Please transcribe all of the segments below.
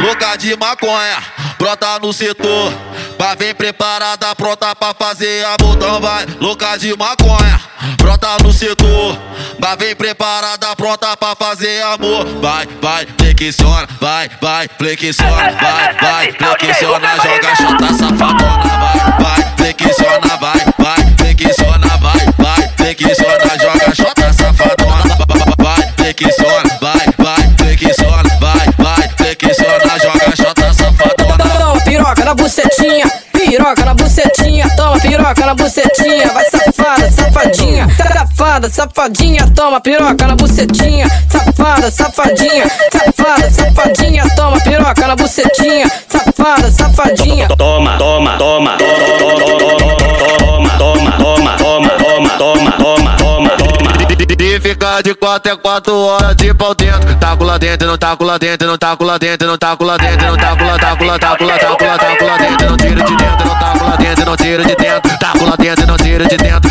louca de maconha, brota no setor. Vai vem preparada, pronta pra fazer a botão, vai, louca de maconha, brota no setor. Vai vem preparada, pronta pra fazer amor. Vai, vai, flexiona, vai, vai, flexiona, vai, vai, flexiona, na bucetinha, piroca na bucetinha, toma piroca na bucetinha, vai safada, safadinha, safada, safadinha, toma piroca na bucetinha, safada, safadinha, safada, safadinha, toma piroca na bucetinha, safada, safadinha. Toma, toma, toma, toma, toma, E ficar de quatro é quatro horas de pau dentro. Taco lá dentro, não taco lá dentro, não taco lá dentro, não taco lá dentro, não taco lá, taco lá, taco lá, lá, lá dentro, não tiro de dentro, não taco lá dentro, não tiro de dentro, taco lá dentro, não tiro de dentro,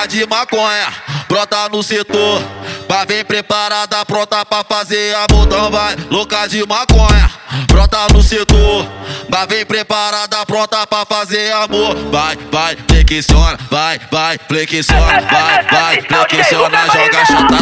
louca de maconha, brota no setor. Vai vem preparada, pronta pra fazer a botão, vai, louca de maconha, brota no setor. Vai vem preparada, pronta pra fazer amor. Vai, vai, flexiona, vai, vai, flexiona, vai, vai, flexiona, joga chata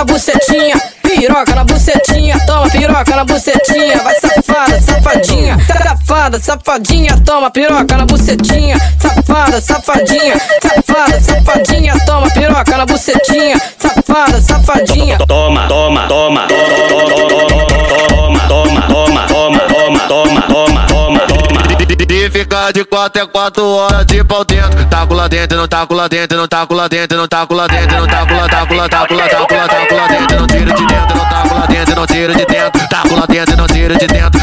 na bucetinha, piroca na bucetinha, toma piroca na bucetinha, vai safada, safadinha, safada, safadinha, toma piroca na bucetinha, safada, safadinha, safada, safadinha, toma piroca na bucetinha, safada, safadinha. Toma, toma, toma, toma, E ficar de quatro é quatro horas de pau dentro. Taco lá dentro, não taco lá dentro, não taco lá dentro, não taco lá dentro, não taco lá, taco lá, taco lá, taco lá, taco lá dentro, não tiro de dentro, não taco lá dentro, não tiro de dentro, taco lá dentro, não tiro de dentro.